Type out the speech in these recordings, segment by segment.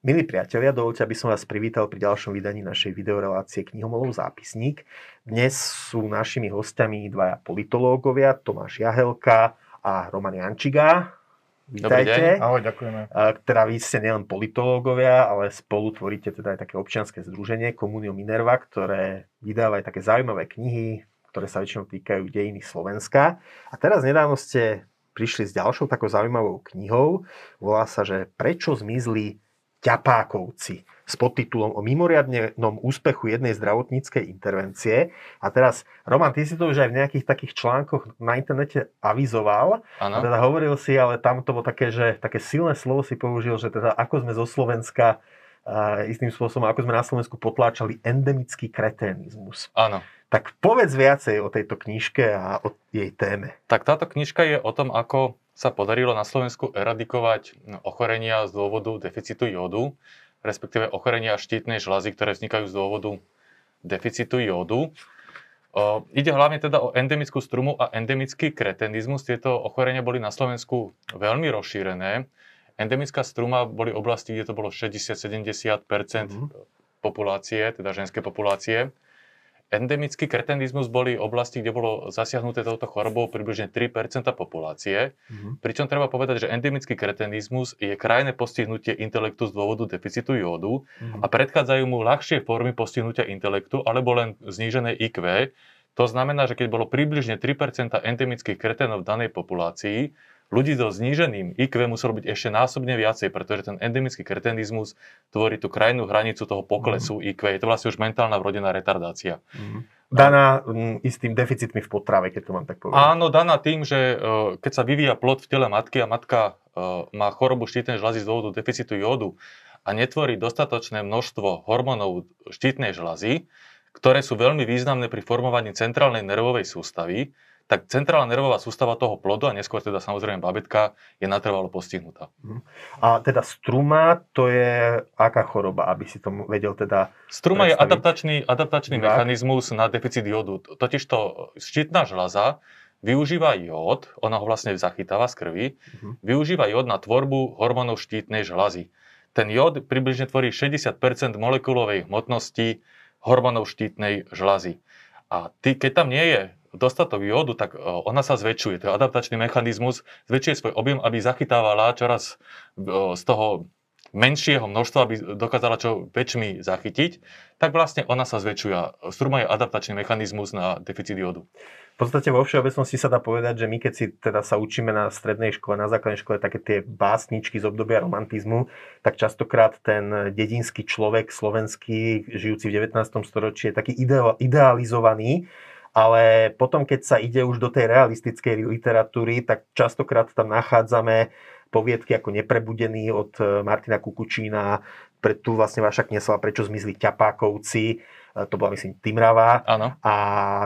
Milí priatelia, dovolte, aby som vás privítal pri ďalšom vydaní našej videorelácie Knihomolov zápisník. Dnes sú našimi hostiami dvaja politológovia, Tomáš Jahelka a Roman Jančiga. Vítajte. Ahoj, ďakujeme. Teda vy ste nielen politológovia, ale spolu tvoríte teda aj také občianske združenie Komunio Minerva, ktoré vydáva aj také zaujímavé knihy, ktoré sa väčšinou týkajú dejiny Slovenska. A teraz nedávno ste prišli s ďalšou takou zaujímavou knihou. Volá sa, že Prečo zmizli ťapákovci s podtitulom o mimoriadnom úspechu jednej zdravotníckej intervencie. A teraz, Roman, ty si to už aj v nejakých takých článkoch na internete avizoval. Ano. A teda hovoril si, ale tam to bolo také, že také silné slovo si použil, že teda ako sme zo Slovenska uh, istým spôsobom, ako sme na Slovensku potláčali endemický kreténizmus. Áno. Tak povedz viacej o tejto knižke a o jej téme. Tak táto knižka je o tom, ako sa podarilo na Slovensku eradikovať ochorenia z dôvodu deficitu jódu, respektíve ochorenia štítnej žľazy, ktoré vznikajú z dôvodu deficitu jódu. O, ide hlavne teda o endemickú strumu a endemický kretenizmus. Tieto ochorenia boli na Slovensku veľmi rozšírené. Endemická struma boli oblasti, kde to bolo 60-70 mm-hmm. populácie, teda ženské populácie. Endemický kretenizmus boli oblasti, kde bolo zasiahnuté touto chorobou približne 3 populácie. Mm-hmm. Pričom treba povedať, že endemický kretenizmus je krajné postihnutie intelektu z dôvodu deficitu jódu mm-hmm. a predchádzajú mu ľahšie formy postihnutia intelektu alebo len znížené IQ. To znamená, že keď bolo približne 3% endemických kretenov v danej populácii, ľudí so zníženým IQ muselo byť ešte násobne viacej, pretože ten endemický kretenizmus tvorí tú krajnú hranicu toho poklesu mm. IQ. Je to vlastne už mentálna vrodená retardácia. Mm. Daná m, istým deficitmi v potrave, keď to mám tak povedať. Áno, daná tým, že uh, keď sa vyvíja plod v tele matky a matka uh, má chorobu štítnej žľazy z dôvodu deficitu jódu a netvorí dostatočné množstvo hormónov štítnej žľazy, ktoré sú veľmi významné pri formovaní centrálnej nervovej sústavy, tak centrálna nervová sústava toho plodu a neskôr teda samozrejme babetka je natrvalo postihnutá. Mhm. A teda struma to je aká choroba, aby si to vedel teda Struma predstaviť? je adaptačný, adaptačný tak. mechanizmus na deficit jódu. Totižto štítna žľaza využíva jód, ona ho vlastne zachytáva z krvi, uh-huh. využíva jód na tvorbu hormónov štítnej žľazy. Ten jód približne tvorí 60% molekulovej hmotnosti hormónov štítnej žľazy. A ty, keď tam nie je dostatok jódu, tak e, ona sa zväčšuje. Je adaptačný mechanizmus, zväčšuje svoj objem, aby zachytávala čoraz e, z toho menšieho množstva, aby dokázala čo väčšmi zachytiť, tak vlastne ona sa zväčšuje. Struma je adaptačný mechanizmus na deficit jódu. V podstate vo všeobecnosti sa dá povedať, že my keď si teda sa učíme na strednej škole, na základnej škole také tie básničky z obdobia romantizmu, tak častokrát ten dedinský človek slovenský, žijúci v 19. storočí, je taký idealizovaný ale potom, keď sa ide už do tej realistickej literatúry, tak častokrát tam nachádzame poviedky ako Neprebudený od e, Martina Kukučína, pre tu vlastne vaša kniha prečo zmizli ťapákovci, e, to bola myslím Timrava. Áno. A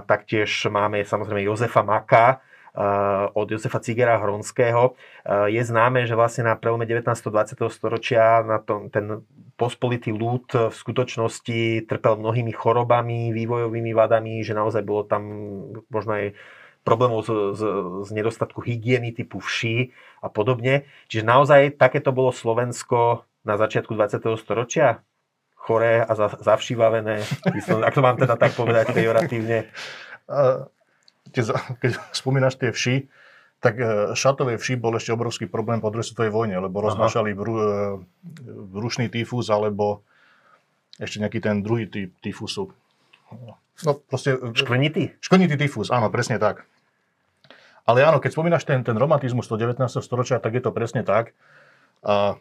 taktiež máme samozrejme Jozefa Maka, Eh, od Josefa Cigera Hronského. Je známe, že vlastne na prelome 19. 20. storočia na tom, ten pospolitý ľud v skutočnosti trpel mnohými chorobami, vývojovými vadami, že naozaj bolo tam možno aj problémov z, z, z nedostatku hygieny typu vší a podobne. Čiže naozaj takéto bolo Slovensko na začiatku 20. storočia? Choré a zavšívavené, ak to mám teda tak povedať pejoratívne. Keď spomínaš tie vši, tak e, šatové vši bol ešte obrovský problém po druhej svetovej vojne, lebo Aha. roznášali bru, e, brušný tyfus alebo ešte nejaký ten druhý typ tyfusu. No proste... E, škvenitý? Škvenitý tyfus, áno, presne tak. Ale áno, keď spomínaš ten, ten romantizmus do 19. storočia, tak je to presne tak. A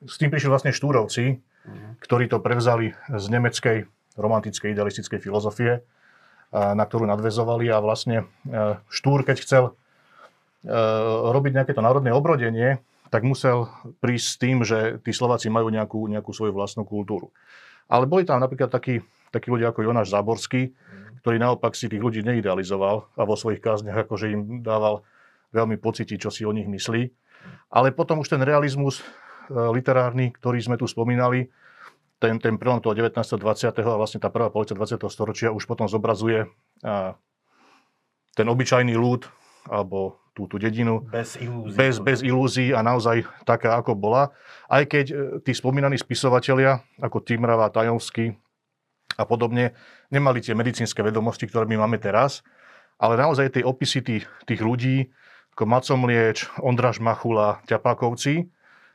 s tým prišli vlastne štúrovci, mhm. ktorí to prevzali z nemeckej romantickej idealistickej filozofie na ktorú nadvezovali a vlastne e, Štúr, keď chcel e, robiť nejaké to národné obrodenie, tak musel prísť s tým, že tí Slováci majú nejakú, nejakú svoju vlastnú kultúru. Ale boli tam napríklad takí, takí ľudia ako Jonáš Záborský, ktorý naopak si tých ľudí neidealizoval a vo svojich kázniach akože im dával veľmi pocítiť, čo si o nich myslí. Ale potom už ten realizmus e, literárny, ktorý sme tu spomínali, ten, ten prelom toho 19. 20. a vlastne tá prvá polovica 20. storočia už potom zobrazuje ten obyčajný ľud alebo tú, tú dedinu Bez ilúzií. bez, bez ilúzií a naozaj taká, ako bola. Aj keď e, tí spomínaní spisovatelia, ako Timrava, Tajovský a podobne, nemali tie medicínske vedomosti, ktoré my máme teraz, ale naozaj tie opisy tých, tých ľudí, ako Macomlieč, Ondraž Machula, Ťapákovci,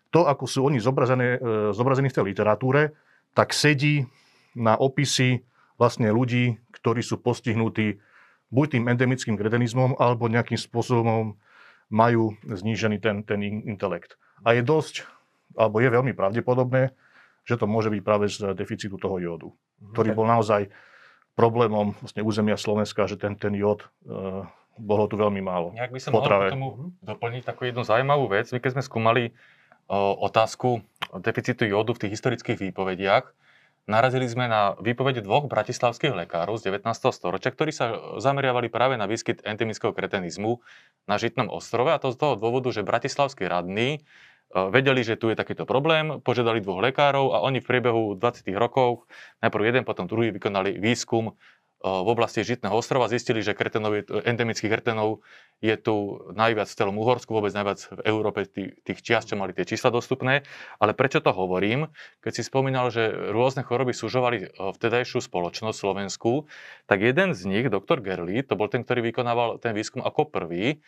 to, ako sú oni zobrazené, e, zobrazení v tej literatúre, tak sedí na opisy vlastne ľudí, ktorí sú postihnutí buď tým endemickým kretenizmom, alebo nejakým spôsobom majú znížený ten, ten in- intelekt. A je dosť, alebo je veľmi pravdepodobné, že to môže byť práve z deficitu toho jódu, ktorý bol naozaj problémom vlastne územia Slovenska, že ten, ten jód e, bolo tu veľmi málo. Nejak by som potrave. mohol k tomu doplniť takú jednu zaujímavú vec. My keď sme skúmali o, otázku deficitu jódu v tých historických výpovediach, narazili sme na výpovede dvoch bratislavských lekárov z 19. storočia, ktorí sa zameriavali práve na výskyt endemického kretenizmu na Žitnom ostrove a to z toho dôvodu, že bratislavskí radní e, vedeli, že tu je takýto problém, požiadali dvoch lekárov a oni v priebehu 20 rokov, najprv jeden, potom druhý, vykonali výskum v oblasti Žitného ostrova, zistili, že kretenov je, endemických kretenov je tu najviac v celom Uhorsku, vôbec najviac v Európe tých, čiast, čo mali tie čísla dostupné. Ale prečo to hovorím? Keď si spomínal, že rôzne choroby súžovali vtedajšiu spoločnosť Slovensku, tak jeden z nich, doktor Gerli, to bol ten, ktorý vykonával ten výskum ako prvý,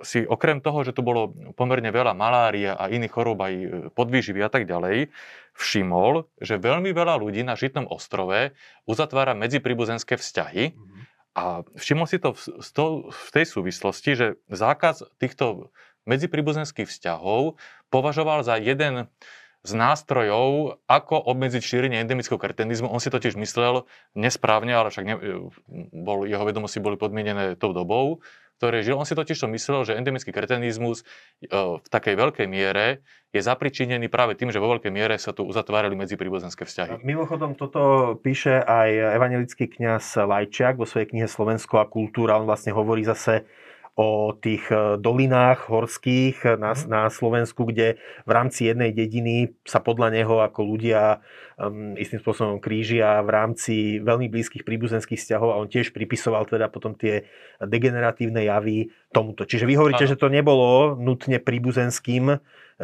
si okrem toho, že tu bolo pomerne veľa malária a iných chorób aj e, podvýživy a tak ďalej, všimol, že veľmi veľa ľudí na Žitnom ostrove uzatvára medzipribuzenské vzťahy. A všimol si to v, z to- v tej súvislosti, že zákaz týchto medzipribuzenských vzťahov považoval za jeden z nástrojov, ako obmedziť šírenie endemického kretenizmu. On si totiž myslel nesprávne, ale však ne, bol, jeho vedomosti boli podmienené tou dobou, v ktorej žil. On si totiž to myslel, že endemický kretenizmus e, v takej veľkej miere je zapričinený práve tým, že vo veľkej miere sa tu uzatvárali medzipribuzenské vzťahy. Mimochodom, toto píše aj evangelický kňaz Lajčiak vo svojej knihe Slovensko a kultúra. On vlastne hovorí zase o tých e, dolinách horských na, na Slovensku, kde v rámci jednej dediny sa podľa neho ako ľudia um, istým spôsobom krížia v rámci veľmi blízkych príbuzenských vzťahov a on tiež pripisoval teda potom tie degeneratívne javy tomuto. Čiže vy hovoríte, Áno. že to nebolo nutne príbuzenským e,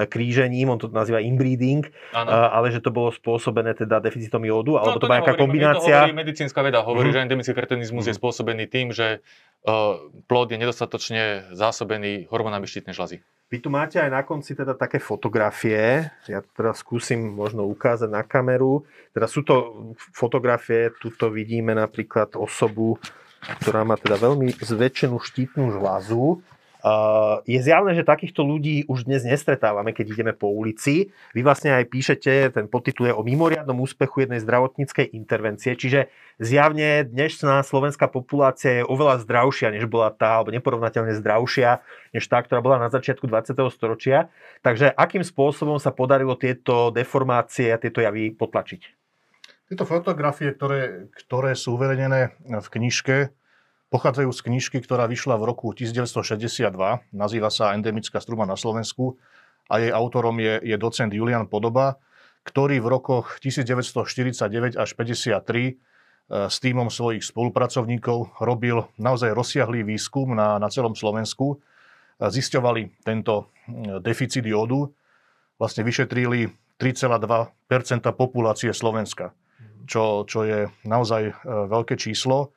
krížením, on to nazýva inbreeding, Áno. a- ale že to bolo spôsobené teda deficitom jódu, alebo to, No, to bola nejaká my To kombinácia. hovorí medicínska veda, hovorí, Mhm. že endemický kretenizmus je Mhm. spôsobený tým, že plod je nedostatočne zásobený hormónami štítnej žľazy. Vy tu máte aj na konci teda také fotografie, ja to teraz skúsim možno ukázať na kameru. Teda sú to fotografie, tuto vidíme napríklad osobu, ktorá má teda veľmi zväčšenú štítnu žľazu. Uh, je zjavné, že takýchto ľudí už dnes nestretávame, keď ideme po ulici. Vy vlastne aj píšete, ten podtitul je o mimoriadnom úspechu jednej zdravotníckej intervencie, čiže zjavne dnešná slovenská populácia je oveľa zdravšia, než bola tá, alebo neporovnateľne zdravšia, než tá, ktorá bola na začiatku 20. storočia. Takže akým spôsobom sa podarilo tieto deformácie a tieto javy potlačiť? Tieto fotografie, ktoré, ktoré sú uverejnené v knižke, pochádzajú z knižky, ktorá vyšla v roku 1962. Nazýva sa Endemická struma na Slovensku a jej autorom je, je docent Julian Podoba, ktorý v rokoch 1949 až 53 e, s týmom svojich spolupracovníkov robil naozaj rozsiahlý výskum na, na celom Slovensku. E, Zisťovali tento e, deficit jódu, vlastne vyšetrili 3,2% populácie Slovenska, čo, čo je naozaj veľké číslo.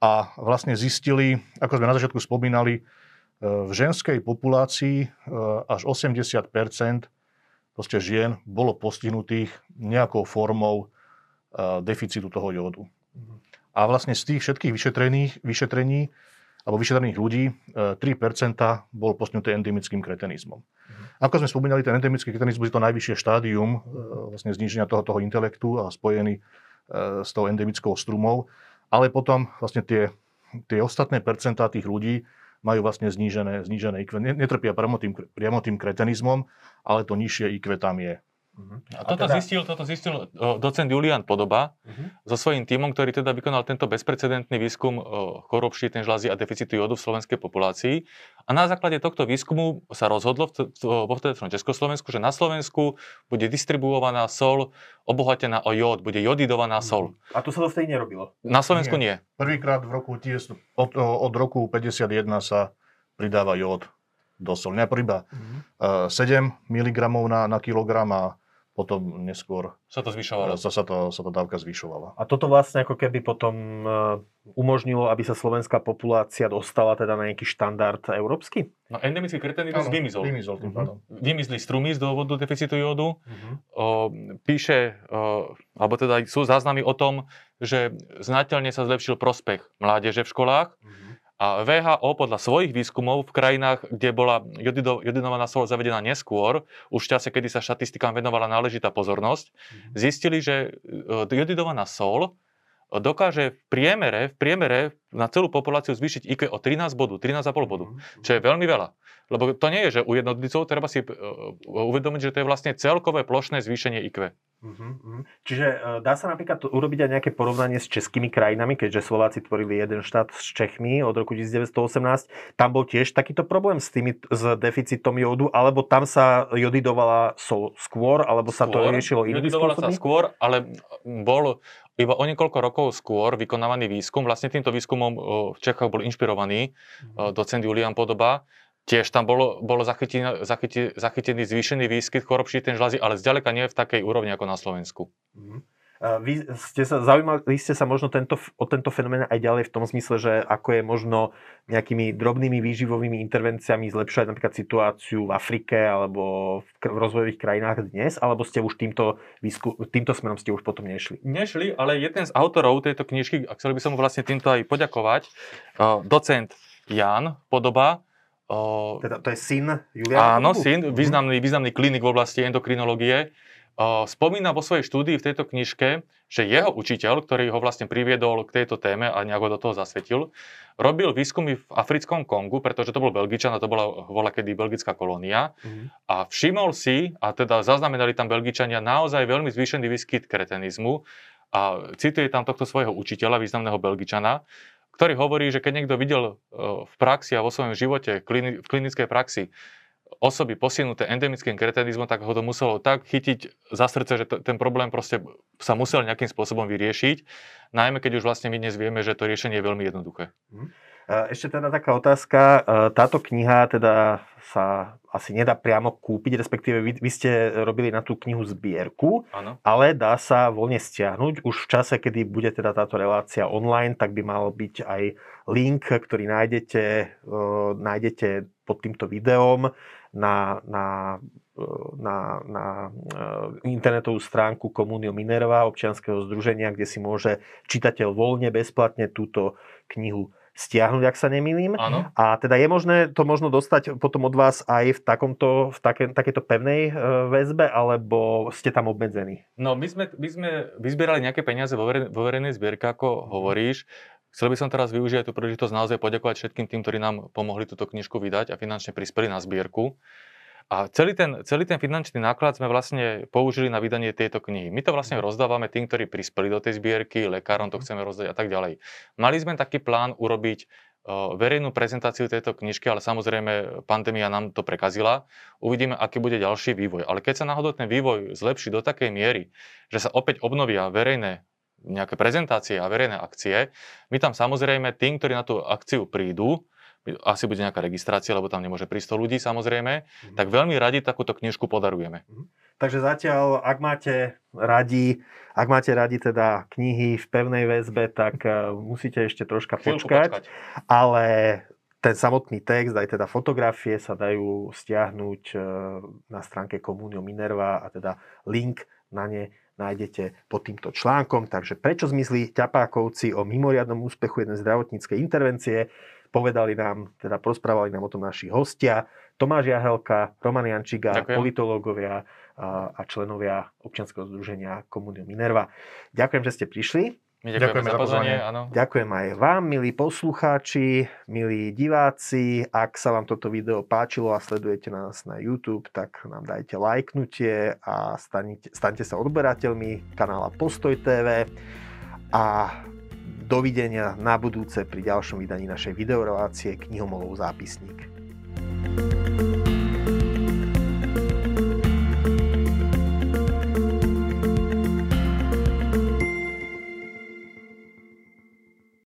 A vlastne zistili, ako sme na začiatku spomínali, e, v ženskej populácii e, až 80 proste žien bolo postihnutých nejakou formou e, deficitu toho jódu. A vlastne z tých všetkých vyšetrených, vyšetrení alebo vyšetrených ľudí e, 3% bolo postihnuté endemickým kretenizmom. Ako sme spomínali, ten endemický kretenizmus je to najvyššie štádium vlastne zníženia toho, toho intelektu a spojený s tou endemickou strumou, ale potom vlastne tie, tie ostatné percentá tých ľudí majú vlastne znížené, znížené IQ. Ne- Netrpia priamo tým, priamo tým kretenizmom, ale to nižšie IQ tam je. A toto, teda... zistil, toto zistil docent Julian Podoba uh-huh. so svojím tímom, ktorý teda vykonal tento bezprecedentný výskum chorob štítnej žľazy a deficitu jodu v slovenskej populácii. A na základe tohto výskumu sa rozhodlo vo vtedajšom Československu, že na Slovensku bude distribuovaná sol obohatená o jód, bude jodidovaná sol. A to sa to vtedy nerobilo? Na Slovensku nie. nie. Prvýkrát v roku od, od roku 51 sa pridáva jód do sol. Najprv iba uh-huh. 7 mg na, na kilogram a potom neskôr sa to zvyšovalo. Sa, sa, to, sa to dávka zvyšovala. A toto vlastne ako keby potom e, umožnilo, aby sa slovenská populácia dostala teda na nejaký štandard európsky? No endemický kretenizmus vymizol. Vymizol tým uh-huh. Vymizli strumy z dôvodu deficitu jódu. Uh-huh. O, píše, o, alebo teda sú záznamy o tom, že znateľne sa zlepšil prospech mládeže v školách. Uh-huh a VHO podľa svojich výskumov v krajinách, kde bola jodido, jodinovaná sol zavedená neskôr, už v čase, kedy sa štatistikám venovala náležitá pozornosť, mhm. zistili, že e, jodidovaná sol dokáže v priemere, v priemere na celú populáciu zvýšiť IQ o 13 bodu, 13,5 bodu, mhm. čo je veľmi veľa. Lebo to nie je, že u jednotlivcov treba si uh, uvedomiť, že to je vlastne celkové plošné zvýšenie IQ. Uh-huh, uh-huh. Čiže uh, dá sa napríklad urobiť aj nejaké porovnanie s českými krajinami, keďže Slováci tvorili jeden štát s Čechmi od roku 1918. Tam bol tiež takýto problém s, tými, s deficitom jodu, alebo tam sa jodidovala sol skôr, alebo skôr, sa to riešilo iným Jodidovala spôsobmi? sa skôr, ale bol iba o niekoľko rokov skôr vykonávaný výskum. Vlastne týmto výskumom v Čechách bol inšpirovaný uh-huh. docent Julian Podoba, Tiež tam bolo, bolo zachytený, zachytený, zachytený zvýšený výskyt chorob ten žľazy, ale zďaleka nie v takej úrovni ako na Slovensku. Mm-hmm. Vy ste sa zaujímali ste sa možno tento, o tento fenomén aj ďalej v tom zmysle, že ako je možno nejakými drobnými výživovými intervenciami zlepšovať napríklad situáciu v Afrike alebo v rozvojových krajinách dnes, alebo ste už týmto, výsku, týmto smerom ste už potom nešli? Nešli, ale jeden z autorov tejto knižky, a chcel by som mu vlastne týmto aj poďakovať, docent Jan Podoba, O, teda to je syn Juliana? Áno, syn, významný, významný klinik v oblasti endokrinológie. O, spomína vo svojej štúdii v tejto knižke, že jeho učiteľ, ktorý ho vlastne priviedol k tejto téme a nejako do toho zasvetil, robil výskumy v africkom Kongu, pretože to bol Belgičan a to bola, bola kedy belgická kolónia. Mm-hmm. A všimol si, a teda zaznamenali tam Belgičania naozaj veľmi zvýšený výskyt kretenizmu, a cituje tam tohto svojho učiteľa, významného Belgičana, ktorý hovorí, že keď niekto videl e, v praxi a vo svojom živote, v klinickej praxi, osoby posunuté endemickým kretenizmom, tak ho to muselo tak chytiť za srdce, že t- ten problém proste sa musel nejakým spôsobom vyriešiť. Najmä keď už vlastne my dnes vieme, že to riešenie je veľmi jednoduché. Mhm. Ešte teda taká otázka. E, táto kniha teda sa asi nedá priamo kúpiť, respektíve vy, vy ste robili na tú knihu zbierku, ano. ale dá sa voľne stiahnuť. Už v čase, kedy bude teda táto relácia online, tak by mal byť aj link, ktorý nájdete, uh, nájdete pod týmto videom na, na, na, na internetovú stránku Komunio Minerva, občianskeho združenia, kde si môže čitateľ voľne, bezplatne túto knihu stiahnuť, ak sa nemýlim. Áno. A teda je možné to možno dostať potom od vás aj v, takomto, v také, takejto pevnej e, väzbe, alebo ste tam obmedzení? No, my sme, my sme vyzbierali nejaké peniaze vo, verejnej, vo verejnej zbierke, ako hovoríš. Chcel by som teraz využiť tú príležitosť naozaj poďakovať všetkým tým, ktorí nám pomohli túto knižku vydať a finančne prispeli na zbierku. A celý ten, celý ten finančný náklad sme vlastne použili na vydanie tejto knihy. My to vlastne rozdávame tým, ktorí prispeli do tej zbierky, lekárom to chceme rozdať a tak ďalej. Mali sme taký plán urobiť verejnú prezentáciu tejto knižky, ale samozrejme pandémia nám to prekazila. Uvidíme, aký bude ďalší vývoj. Ale keď sa náhodou ten vývoj zlepší do takej miery, že sa opäť obnovia verejné nejaké prezentácie a verejné akcie, my tam samozrejme tým, ktorí na tú akciu prídu, asi bude nejaká registrácia, lebo tam nemôže prísť 100 ľudí samozrejme, mm-hmm. tak veľmi radi takúto knižku podarujeme. Mm-hmm. Takže zatiaľ, ak máte radi, ak máte radi teda knihy v pevnej väzbe, tak uh, musíte ešte troška počkať, počkať, ale ten samotný text, aj teda fotografie sa dajú stiahnuť uh, na stránke Komunio Minerva a teda link na ne nájdete pod týmto článkom. Takže prečo zmizli ťapákovci o mimoriadnom úspechu jednej zdravotníckej intervencie? Povedali nám, teda prosprávali nám o tom naši hostia, Tomáš Jahelka, Roman Jančiga, Ďakujem. politológovia a, a členovia občianskeho združenia Komunio Minerva. Ďakujem, že ste prišli. My ďakujeme, Ďakujeme za pozvanie. Áno. Ďakujem aj vám, milí poslucháči, milí diváci. Ak sa vám toto video páčilo a sledujete nás na YouTube, tak nám dajte lajknutie a staňte, staňte sa odberateľmi kanála Postoj TV. A dovidenia na budúce pri ďalšom vydaní našej videorelácie Knihomolov zápisník. thank you